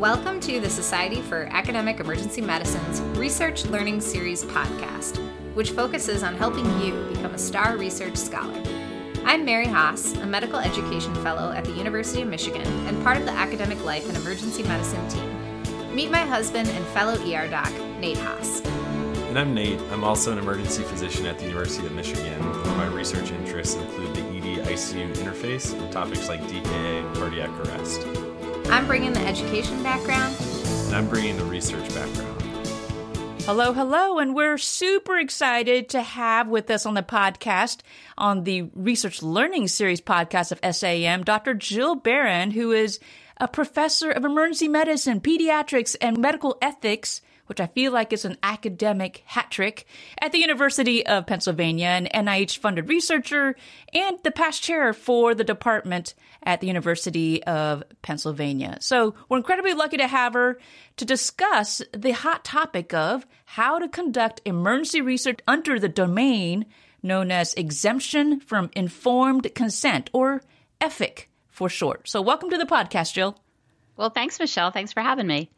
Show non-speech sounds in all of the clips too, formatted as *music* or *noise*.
Welcome to the Society for Academic Emergency Medicine's Research Learning Series podcast, which focuses on helping you become a STAR Research Scholar. I'm Mary Haas, a medical education fellow at the University of Michigan and part of the Academic Life and Emergency Medicine team. Meet my husband and fellow ER doc, Nate Haas. And I'm Nate. I'm also an emergency physician at the University of Michigan. My research interests include the ED ICU interface and topics like DKA and cardiac arrest. I'm bringing the education background. And I'm bringing the research background. Hello, hello, and we're super excited to have with us on the podcast, on the Research Learning Series podcast of SAM, Dr. Jill Baren, who is a professor of emergency medicine, pediatrics, and medical ethics which I feel like is an academic hat trick, at the University of Pennsylvania, an NIH funded researcher, and the past chair for the department at the University of Pennsylvania. So we're incredibly lucky to have her to discuss the hot topic of how to conduct emergency research under the domain known as exemption from informed consent, or EFIC for short. So welcome to the podcast, Jill. Well, thanks, Michelle. Thanks for having me.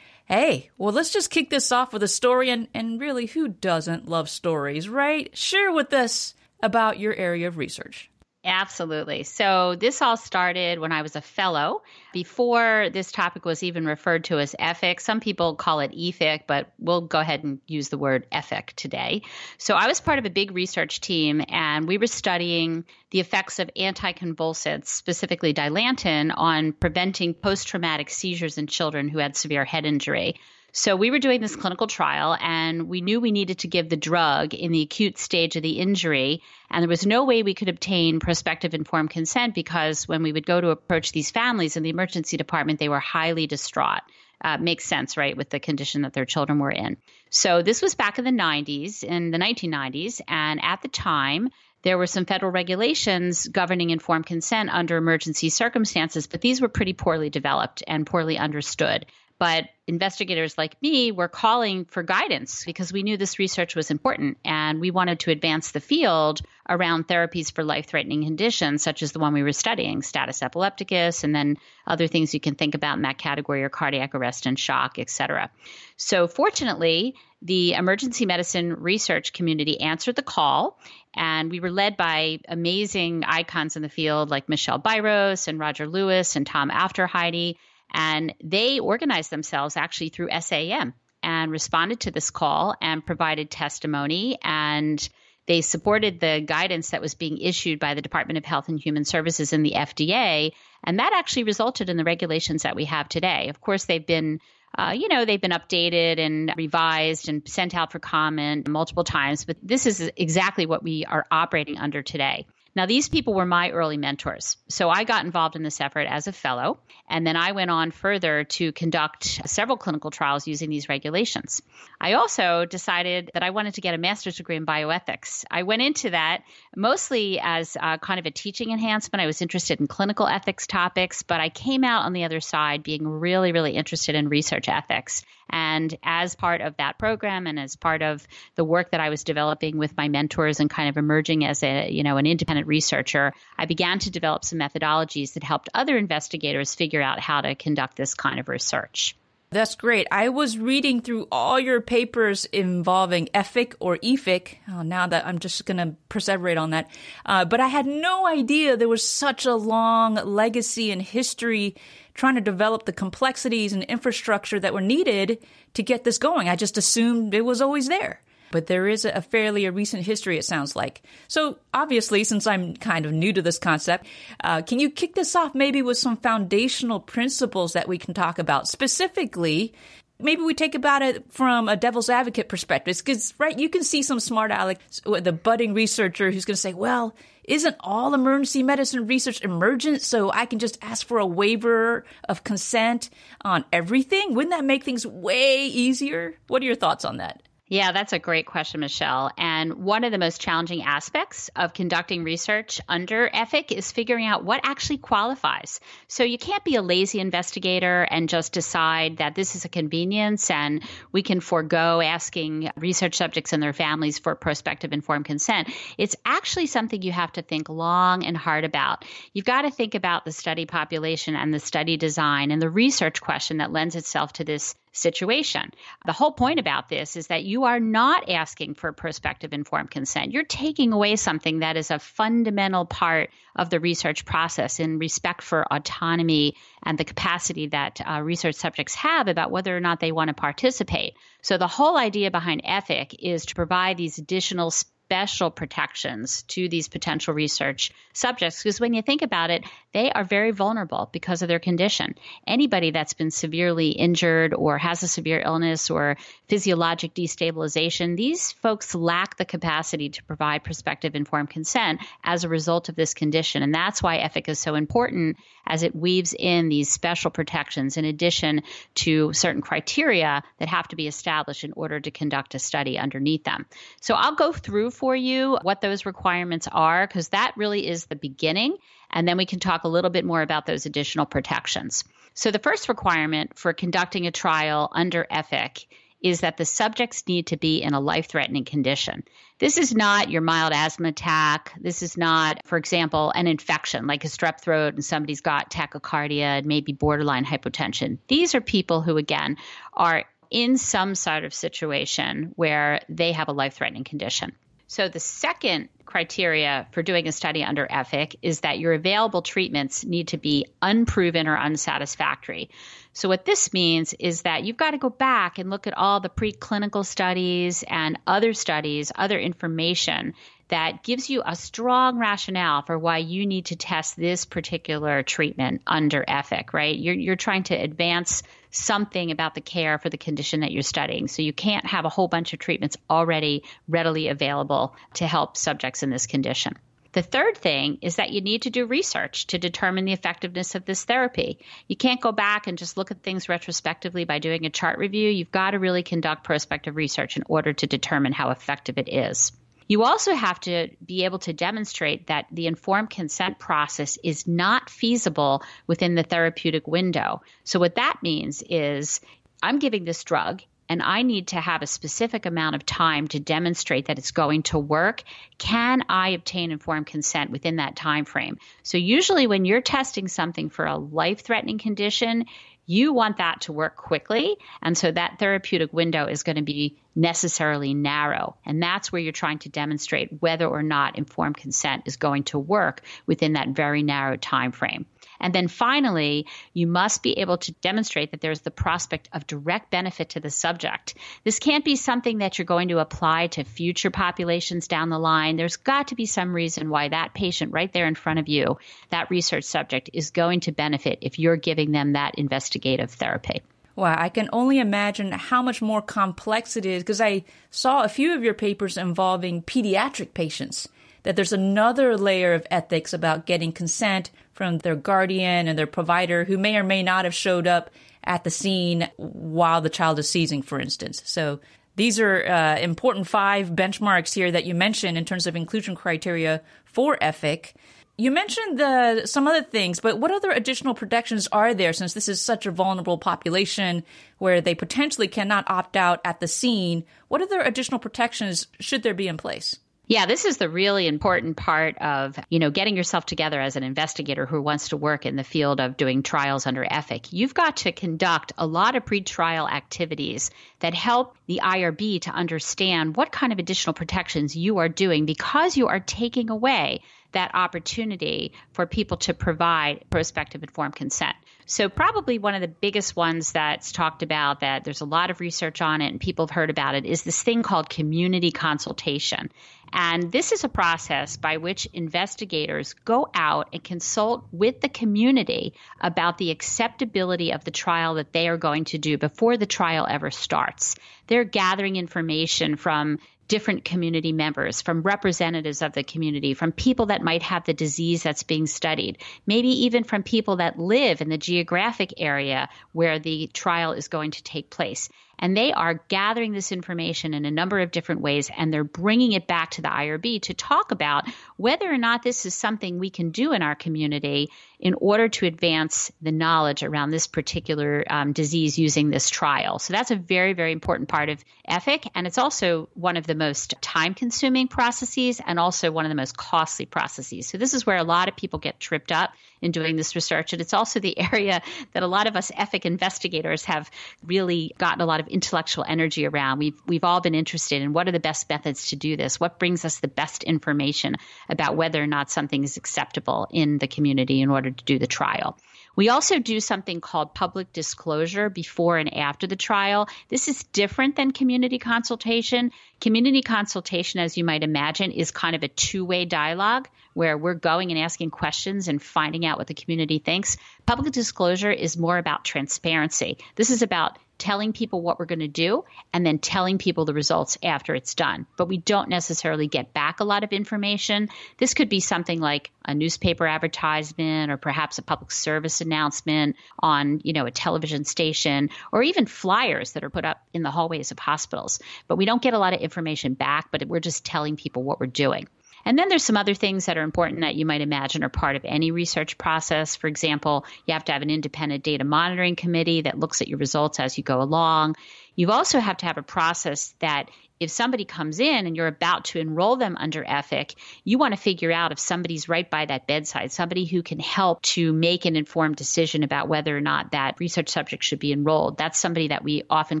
Hey, well, let's just kick this off with a story. And, and really, who doesn't love stories, right? Share with us about your area of research. Absolutely. So, this all started when I was a fellow. Before this topic was even referred to as EFIC, some people call it EFIC, but we'll go ahead and use the word EFIC today. So, I was part of a big research team, and we were studying the effects of anticonvulsants, specifically Dilantin, on preventing post traumatic seizures in children who had severe head injury. So we were doing this clinical trial and we knew we needed to give the drug in the acute stage of the injury. And there was no way we could obtain prospective informed consent because when we would go to approach these families in the emergency department, they were highly distraught. Uh, makes sense, right, with the condition that their children were in. So this was back in the 90s, in the 1990s. And at the time, there were some federal regulations governing informed consent under emergency circumstances, but these were pretty poorly developed and poorly understood. But investigators like me were calling for guidance because we knew this research was important and we wanted to advance the field around therapies for life threatening conditions, such as the one we were studying, status epilepticus, and then other things you can think about in that category are cardiac arrest and shock, et cetera. So, fortunately, the emergency medicine research community answered the call, and we were led by amazing icons in the field like Michelle Biros and Roger Lewis and Tom Aufderheide and they organized themselves actually through SAM and responded to this call and provided testimony and they supported the guidance that was being issued by the Department of Health and Human Services and the FDA. And that actually resulted in the regulations that we have today. Of course, they've been uh, you know, they've been updated and revised and sent out for comment multiple times, but this is exactly what we are operating under today. Now, these people were my early mentors. So I got involved in this effort as a fellow, and then I went on further to conduct several clinical trials using these regulations. I also decided that I wanted to get a master's degree in bioethics. I went into that mostly as kind of a teaching enhancement. I was interested in clinical ethics topics, but I came out on the other side being really, really interested in research ethics. And as part of that program and as part of the work that I was developing with my mentors and kind of emerging as a, you know, an independent researcher, I began to develop some methodologies that helped other investigators figure out how to conduct this kind of research. That's great. I was reading through all your papers involving EFIC or EFIC. Oh, now that I'm just going to perseverate on that. Uh, but I had no idea there was such a long legacy and history trying to develop the complexities and infrastructure that were needed to get this going. I just assumed it was always there. But there is a fairly a recent history, it sounds like. So, obviously, since I'm kind of new to this concept, uh, can you kick this off maybe with some foundational principles that we can talk about? Specifically, maybe we take about it from a devil's advocate perspective. Because, right, you can see some smart aleck, the budding researcher who's going to say, well, isn't all emergency medicine research emergent? So I can just ask for a waiver of consent on everything? Wouldn't that make things way easier? What are your thoughts on that? Yeah, that's a great question, Michelle. And one of the most challenging aspects of conducting research under EFIC is figuring out what actually qualifies. So you can't be a lazy investigator and just decide that this is a convenience and we can forego asking research subjects and their families for prospective informed consent. It's actually something you have to think long and hard about. You've got to think about the study population and the study design and the research question that lends itself to this situation. The whole point about this is that you are not asking for prospective informed consent. You're taking away something that is a fundamental part of the research process in respect for autonomy and the capacity that uh, research subjects have about whether or not they want to participate. So the whole idea behind EFIC is to provide these additional special protections to these potential research subjects because when you think about it, they are very vulnerable because of their condition. Anybody that's been severely injured or has a severe illness or physiologic destabilization, these folks lack the capacity to provide prospective informed consent as a result of this condition. And that's why EFIC is so important as it weaves in these special protections in addition to certain criteria that have to be established in order to conduct a study underneath them. So I'll go through for you what those requirements are because that really is the beginning. And then we can talk a little bit more about those additional protections. So the first requirement for conducting a trial under EFIC is that the subjects need to be in a life threatening condition. This is not your mild asthma attack. This is not, for example, an infection like a strep throat and somebody's got tachycardia and maybe borderline hypotension. These are people who, again, are in some sort of situation where they have a life threatening condition. So the second criteria for doing a study under EFIC is that your available treatments need to be unproven or unsatisfactory. So what this means is that you've got to go back and look at all the preclinical studies and other studies, other information that gives you a strong rationale for why you need to test this particular treatment under EFIC, right? You're, you're trying to advance something about the care for the condition that you're studying. So you can't have a whole bunch of treatments already readily available to help subjects in this condition. The third thing is that you need to do research to determine the effectiveness of this therapy. You can't go back and just look at things retrospectively by doing a chart review. You've got to really conduct prospective research in order to determine how effective it is. You also have to be able to demonstrate that the informed consent process is not feasible within the therapeutic window. So, what that means is I'm giving this drug and I need to have a specific amount of time to demonstrate that it's going to work, can I obtain informed consent within that time frame? So usually when you're testing something for a life-threatening condition, you want that to work quickly. And so that therapeutic window is going to be necessarily narrow. And that's where you're trying to demonstrate whether or not informed consent is going to work within that very narrow time frame. And then finally, you must be able to demonstrate that there's the prospect of direct benefit to the subject. This can't be something that you're going to apply to future populations down the line. There's got to be some reason why that patient right there in front of you, that research subject, is going to benefit if you're giving them that investigative therapy. Wow, I can only imagine how much more complex it is because I saw a few of your papers involving pediatric patients. That there's another layer of ethics about getting consent from their guardian and their provider who may or may not have showed up at the scene while the child is seizing, for instance. So these are uh, important five benchmarks here that you mentioned in terms of inclusion criteria for EFIC. You mentioned the some other things, but what other additional protections are there since this is such a vulnerable population where they potentially cannot opt out at the scene? What other additional protections should there be in place? Yeah, this is the really important part of, you know, getting yourself together as an investigator who wants to work in the field of doing trials under EFIC. You've got to conduct a lot of pretrial activities that help the IRB to understand what kind of additional protections you are doing because you are taking away that opportunity for people to provide prospective informed consent. So, probably one of the biggest ones that's talked about that there's a lot of research on it and people have heard about it is this thing called community consultation. And this is a process by which investigators go out and consult with the community about the acceptability of the trial that they are going to do before the trial ever starts. They're gathering information from different community members, from representatives of the community, from people that might have the disease that's being studied, maybe even from people that live in the geographic area where the trial is going to take place. And they are gathering this information in a number of different ways and they're bringing it back to the IRB to talk about whether or not this is something we can do in our community in order to advance the knowledge around this particular um, disease using this trial. So that's a very, very important part of EFIC. And it's also one of the most time consuming processes and also one of the most costly processes. So this is where a lot of people get tripped up in doing this research. And it's also the *laughs* area that a lot of us EFIC investigators have really gotten a lot of intellectual energy around. We've, we've all been interested in what are the best methods to do this? What brings us the best information about whether or not something is acceptable in the community in order to do the trial. We also do something called public disclosure before and after the trial. This is different than community consultation. Community consultation, as you might imagine, is kind of a two way dialogue where we're going and asking questions and finding out what the community thinks. Public disclosure is more about transparency. This is about telling people what we're going to do and then telling people the results after it's done. But we don't necessarily get back a lot of information. This could be something like a newspaper advertisement or perhaps a public service announcement on, you know, a television station or even flyers that are put up in the hallways of hospitals. But we don't get a lot of information back, but we're just telling people what we're doing. And then there's some other things that are important that you might imagine are part of any research process. For example, you have to have an independent data monitoring committee that looks at your results as you go along. You also have to have a process that if somebody comes in and you're about to enroll them under EFIC, you want to figure out if somebody's right by that bedside, somebody who can help to make an informed decision about whether or not that research subject should be enrolled. That's somebody that we often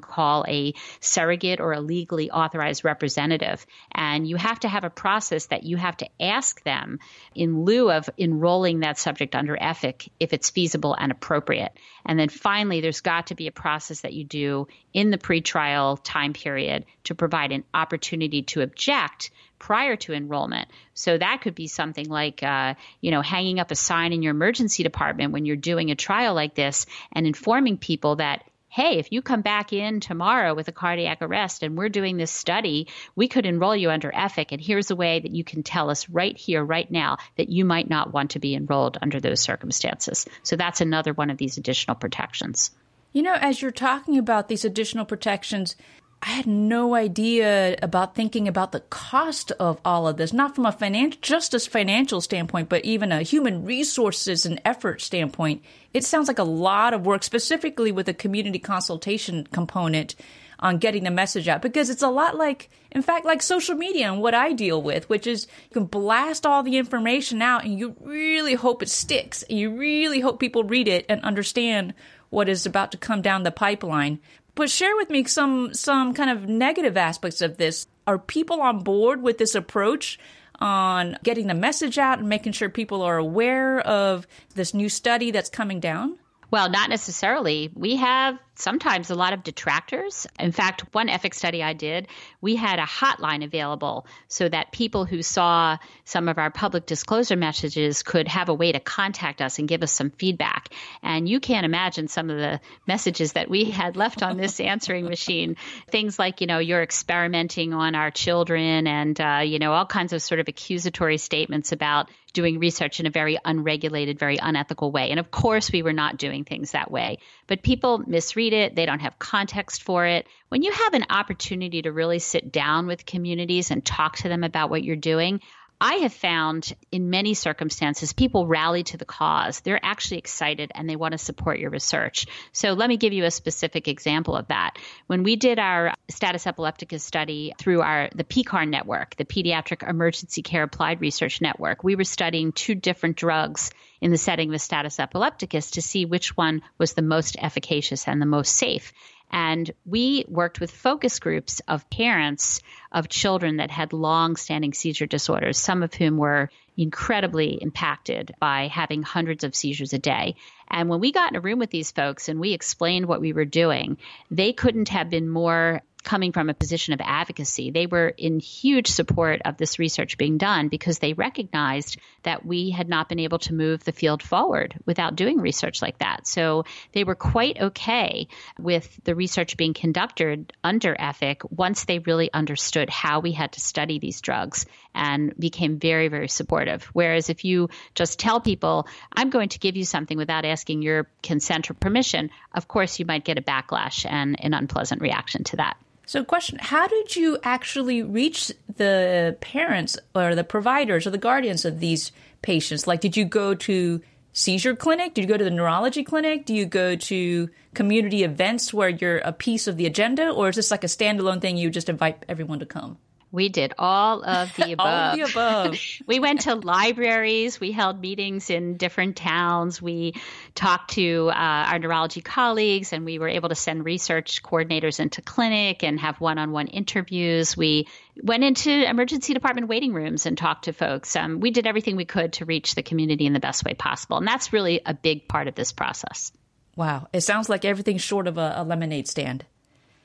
call a surrogate or a legally authorized representative. And you have to have a process that you have to ask them in lieu of enrolling that subject under EFIC if it's feasible and appropriate. And then finally, there's got to be a process that you do in the pretrial time period to provide an opportunity to object prior to enrollment. So that could be something like, uh, you know, hanging up a sign in your emergency department when you're doing a trial like this and informing people that, hey, if you come back in tomorrow with a cardiac arrest and we're doing this study, we could enroll you under EFIC. And here's a way that you can tell us right here, right now, that you might not want to be enrolled under those circumstances. So that's another one of these additional protections. You know, as you're talking about these additional protections, I had no idea about thinking about the cost of all of this, not from a financial, just as financial standpoint, but even a human resources and effort standpoint. It sounds like a lot of work, specifically with a community consultation component on getting the message out, because it's a lot like, in fact, like social media and what I deal with, which is you can blast all the information out and you really hope it sticks. You really hope people read it and understand what is about to come down the pipeline. But share with me some some kind of negative aspects of this. Are people on board with this approach on getting the message out and making sure people are aware of this new study that's coming down? Well, not necessarily. We have sometimes a lot of detractors. In fact, one ethics study I did, we had a hotline available so that people who saw some of our public disclosure messages could have a way to contact us and give us some feedback. And you can't imagine some of the messages that we had left on this answering machine. Things like, you know, you're experimenting on our children and, uh, you know, all kinds of sort of accusatory statements about doing research in a very unregulated, very unethical way. And of course, we were not doing things that way. But people misread it, they don't have context for it. When you have an opportunity to really sit down with communities and talk to them about what you're doing, I have found in many circumstances, people rally to the cause. They're actually excited and they want to support your research. So let me give you a specific example of that. When we did our status epilepticus study through our the PECARN network, the Pediatric Emergency Care Applied Research Network, we were studying two different drugs in the setting of status epilepticus to see which one was the most efficacious and the most safe. And we worked with focus groups of parents of children that had long standing seizure disorders, some of whom were incredibly impacted by having hundreds of seizures a day. And when we got in a room with these folks and we explained what we were doing, they couldn't have been more coming from a position of advocacy. They were in huge support of this research being done because they recognized that we had not been able to move the field forward without doing research like that. So they were quite okay with the research being conducted under EFIC once they really understood how we had to study these drugs and became very, very supportive. Whereas if you just tell people, I'm going to give you something without asking your consent or permission, of course you might get a backlash and an unpleasant reaction to that. So, question How did you actually reach the parents or the providers or the guardians of these patients? Like, did you go to seizure clinic? Did you go to the neurology clinic? Do you go to community events where you're a piece of the agenda? Or is this like a standalone thing you just invite everyone to come? We did all of the above. *laughs* all of the above. *laughs* we went to libraries. We held meetings in different towns. We talked to uh, our neurology colleagues, and we were able to send research coordinators into clinic and have one-on-one interviews. We went into emergency department waiting rooms and talked to folks. Um, we did everything we could to reach the community in the best way possible, and that's really a big part of this process. Wow, it sounds like everything's short of a, a lemonade stand.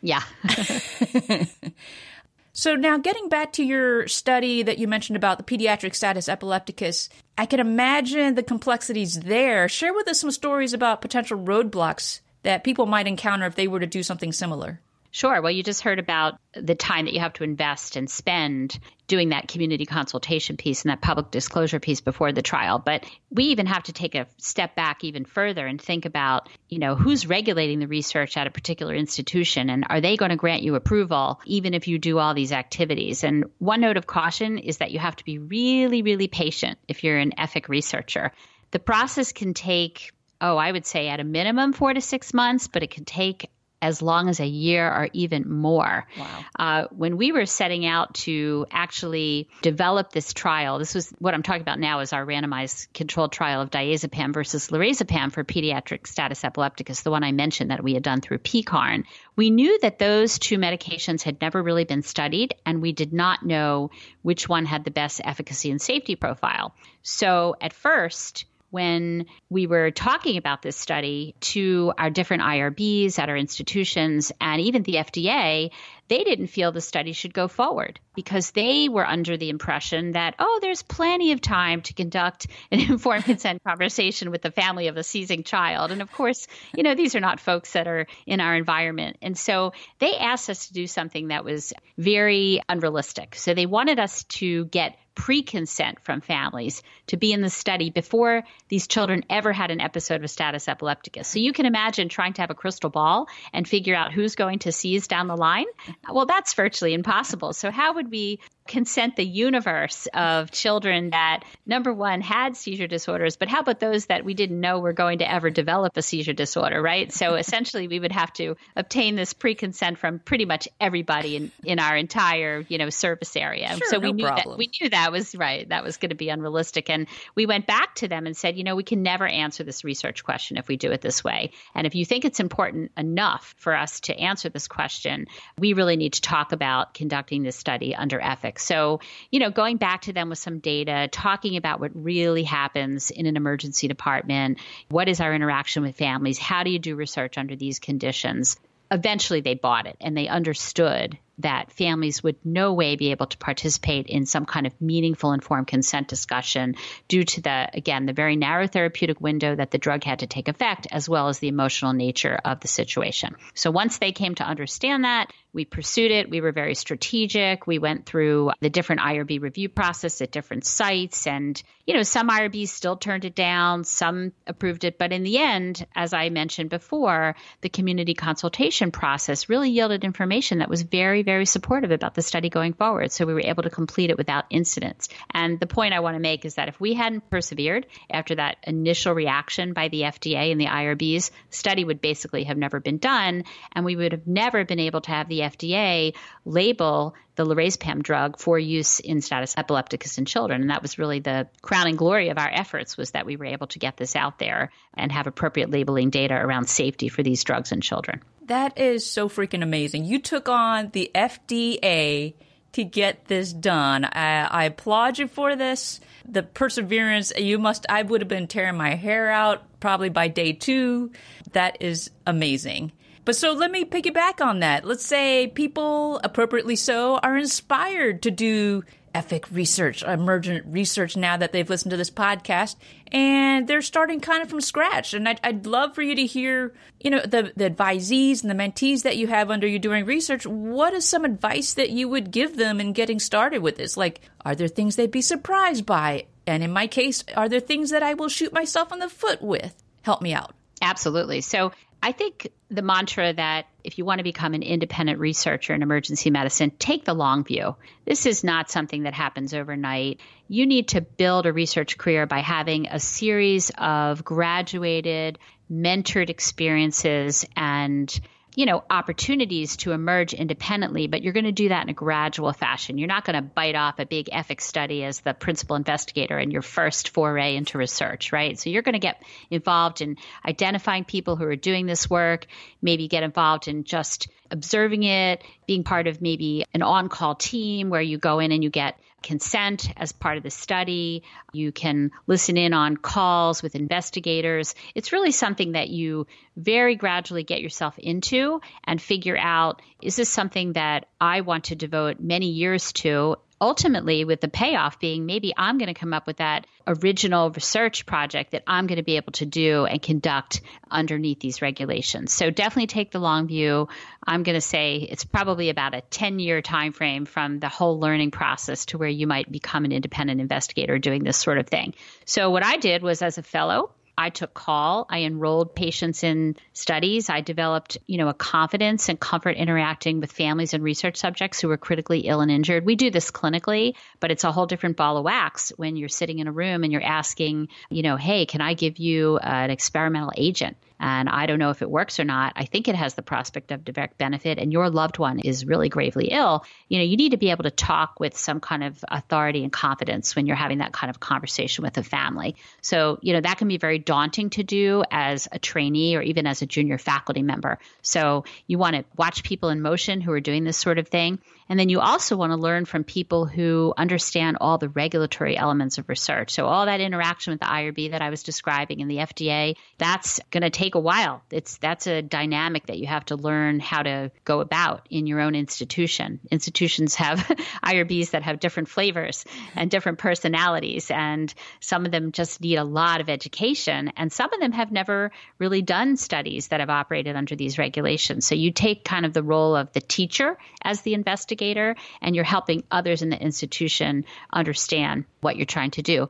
Yeah. *laughs* So now getting back to your study that you mentioned about the pediatric status epilepticus, I can imagine the complexities there. Share with us some stories about potential roadblocks that people might encounter if they were to do something similar. Sure. Well, you just heard about the time that you have to invest and spend doing that community consultation piece and that public disclosure piece before the trial. But we even have to take a step back even further and think about, you know, who's regulating the research at a particular institution and are they going to grant you approval even if you do all these activities? And one note of caution is that you have to be really, really patient if you're an EFIC researcher. The process can take oh, I would say at a minimum four to six months, but it can take as long as a year or even more. Wow. Uh, when we were setting out to actually develop this trial, this was what I'm talking about now is our randomized controlled trial of diazepam versus lorazepam for pediatric status epilepticus, the one I mentioned that we had done through PECARN. We knew that those two medications had never really been studied, and we did not know which one had the best efficacy and safety profile. So at first, when we were talking about this study to our different IRBs at our institutions and even the FDA, they didn't feel the study should go forward because they were under the impression that, oh, there's plenty of time to conduct an *laughs* informed consent conversation with the family of a seizing child. And of course, you know, these are not folks that are in our environment. And so they asked us to do something that was very unrealistic. So they wanted us to get pre consent from families to be in the study before these children ever had an episode of status epilepticus. So you can imagine trying to have a crystal ball and figure out who's going to seize down the line. Well, that's virtually impossible. So, how would we consent the universe of children that, number one, had seizure disorders, but how about those that we didn't know were going to ever develop a seizure disorder, right? So *laughs* essentially, we would have to obtain this pre consent from pretty much everybody in, in our entire, you know, service area. Sure, so no we knew problem. that we knew that was right. That was going to be unrealistic. And we went back to them and said, you know, we can never answer this research question if we do it this way. And if you think it's important enough for us to answer this question, we really need to talk about conducting this study under ethics. So, you know, going back to them with some data, talking about what really happens in an emergency department, what is our interaction with families, how do you do research under these conditions? Eventually, they bought it and they understood that families would no way be able to participate in some kind of meaningful informed consent discussion due to the again the very narrow therapeutic window that the drug had to take effect as well as the emotional nature of the situation. So once they came to understand that, we pursued it. We were very strategic. We went through the different IRB review process at different sites and you know some IRBs still turned it down, some approved it, but in the end, as I mentioned before, the community consultation process really yielded information that was very very supportive about the study going forward. So we were able to complete it without incidents. And the point I want to make is that if we hadn't persevered after that initial reaction by the FDA and the IRBs, study would basically have never been done. And we would have never been able to have the FDA label the lorazepam drug for use in status epilepticus in children. And that was really the crowning glory of our efforts was that we were able to get this out there and have appropriate labeling data around safety for these drugs in children. That is so freaking amazing. You took on the FDA to get this done. I, I applaud you for this. The perseverance, you must, I would have been tearing my hair out probably by day two. That is amazing. But so let me piggyback on that. Let's say people, appropriately so, are inspired to do EFIC research, emergent research now that they've listened to this podcast, and they're starting kind of from scratch. And I'd, I'd love for you to hear, you know, the, the advisees and the mentees that you have under you doing research. What is some advice that you would give them in getting started with this? Like, are there things they'd be surprised by? And in my case, are there things that I will shoot myself in the foot with? Help me out. Absolutely. So I think the mantra that if you want to become an independent researcher in emergency medicine, take the long view. This is not something that happens overnight. You need to build a research career by having a series of graduated, mentored experiences and you know, opportunities to emerge independently, but you're going to do that in a gradual fashion. You're not going to bite off a big ethics study as the principal investigator in your first foray into research, right? So you're going to get involved in identifying people who are doing this work, maybe get involved in just observing it, being part of maybe an on call team where you go in and you get consent as part of the study. You can listen in on calls with investigators. It's really something that you very gradually get yourself into and figure out is this something that I want to devote many years to ultimately with the payoff being maybe I'm going to come up with that original research project that I'm going to be able to do and conduct underneath these regulations. So definitely take the long view. I'm going to say it's probably about a 10 year time frame from the whole learning process to where you might become an independent investigator doing this sort of thing. So what I did was as a fellow, I took call. I enrolled patients in studies. I developed, you know, a confidence and comfort interacting with families and research subjects who were critically ill and injured. We do this clinically, but it's a whole different ball of wax when you're sitting in a room and you're asking, you know, hey, can I give you an experimental agent? And I don't know if it works or not. I think it has the prospect of direct benefit, and your loved one is really gravely ill. You know, you need to be able to talk with some kind of authority and confidence when you're having that kind of conversation with a family. So, you know, that can be very daunting to do as a trainee or even as a junior faculty member. So, you want to watch people in motion who are doing this sort of thing. And then you also want to learn from people who understand all the regulatory elements of research. So, all that interaction with the IRB that I was describing in the FDA, that's going to take a while. It's that's a dynamic that you have to learn how to go about in your own institution. Institutions have *laughs* IRBs that have different flavors and different personalities, and some of them just need a lot of education, and some of them have never really done studies that have operated under these regulations. So, you take kind of the role of the teacher as the investigator and you're helping others in the institution understand what you're trying to do.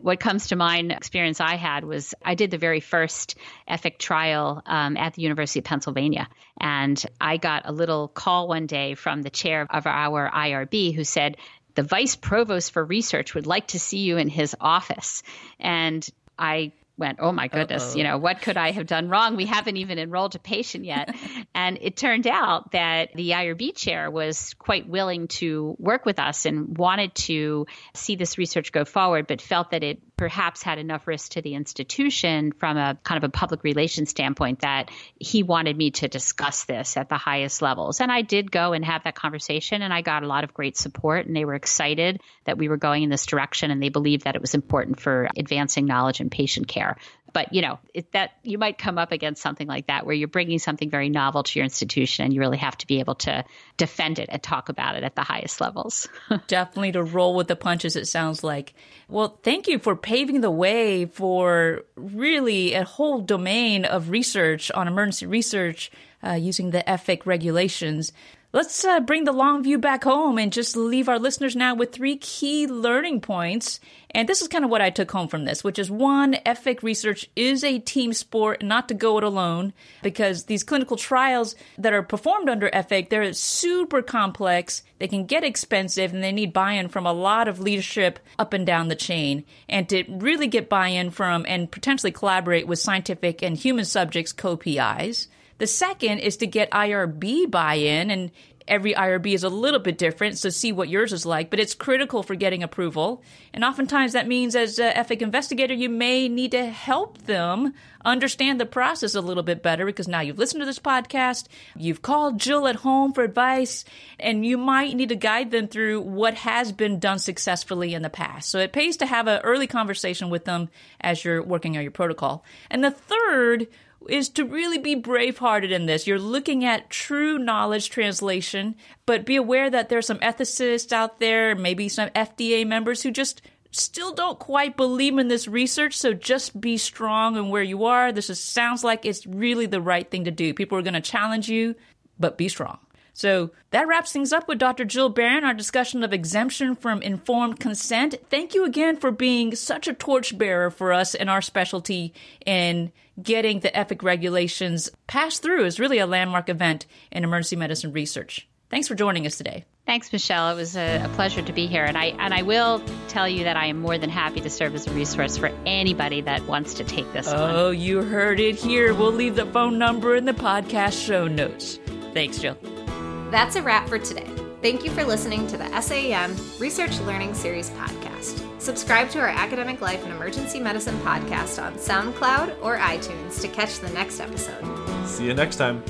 What comes to mind experience I had was I did the very first EFIC trial um, at the University of Pennsylvania. And I got a little call one day from the chair of our IRB who said, the vice provost for research would like to see you in his office. And I went, oh my goodness, Uh-oh. you know, what could I have done wrong? We haven't even enrolled a patient yet. *laughs* and it turned out that the IRB chair was quite willing to work with us and wanted to see this research go forward, but felt that it perhaps had enough risk to the institution from a kind of a public relations standpoint that he wanted me to discuss this at the highest levels. And I did go and have that conversation and I got a lot of great support and they were excited that we were going in this direction and they believed that it was important for advancing knowledge in patient care. But you know it, that you might come up against something like that where you're bringing something very novel to your institution, and you really have to be able to defend it and talk about it at the highest levels. *laughs* Definitely to roll with the punches. It sounds like. Well, thank you for paving the way for really a whole domain of research on emergency research uh, using the EFIC regulations. Let's uh, bring the long view back home and just leave our listeners now with three key learning points. And this is kind of what I took home from this, which is one, EFIC research is a team sport, not to go it alone, because these clinical trials that are performed under EFIC, they're super complex, they can get expensive, and they need buy-in from a lot of leadership up and down the chain. And to really get buy-in from and potentially collaborate with scientific and human subjects co-PIs. The second is to get IRB buy in, and every IRB is a little bit different, so see what yours is like, but it's critical for getting approval. And oftentimes that means, as an EFIC investigator, you may need to help them understand the process a little bit better because now you've listened to this podcast, you've called Jill at home for advice, and you might need to guide them through what has been done successfully in the past. So it pays to have an early conversation with them as you're working on your protocol. And the third is to really be bravehearted in this. You're looking at true knowledge translation, but be aware that there's some ethicists out there, maybe some FDA members who just still don't quite believe in this research. So just be strong in where you are. This is, sounds like it's really the right thing to do. People are going to challenge you, but be strong. So that wraps things up with Dr. Jill Baren, our discussion of exemption from informed consent. Thank you again for being such a torchbearer for us in our specialty in getting the EFIC regulations passed through. It's really a landmark event in emergency medicine research. Thanks for joining us today. Thanks, Michelle. It was a, a, pleasure to be here, and I and I will tell you that I am more than happy to serve as a resource for anybody that wants to take this. Oh, one. you heard it here. We'll leave the phone number in the podcast show notes. Thanks, Jill. That's a wrap for today. Thank you for listening to the SAEM Research Learning Series podcast. Subscribe to our Academic Life and Emergency Medicine podcast on SoundCloud or iTunes to catch the next episode. See you next time.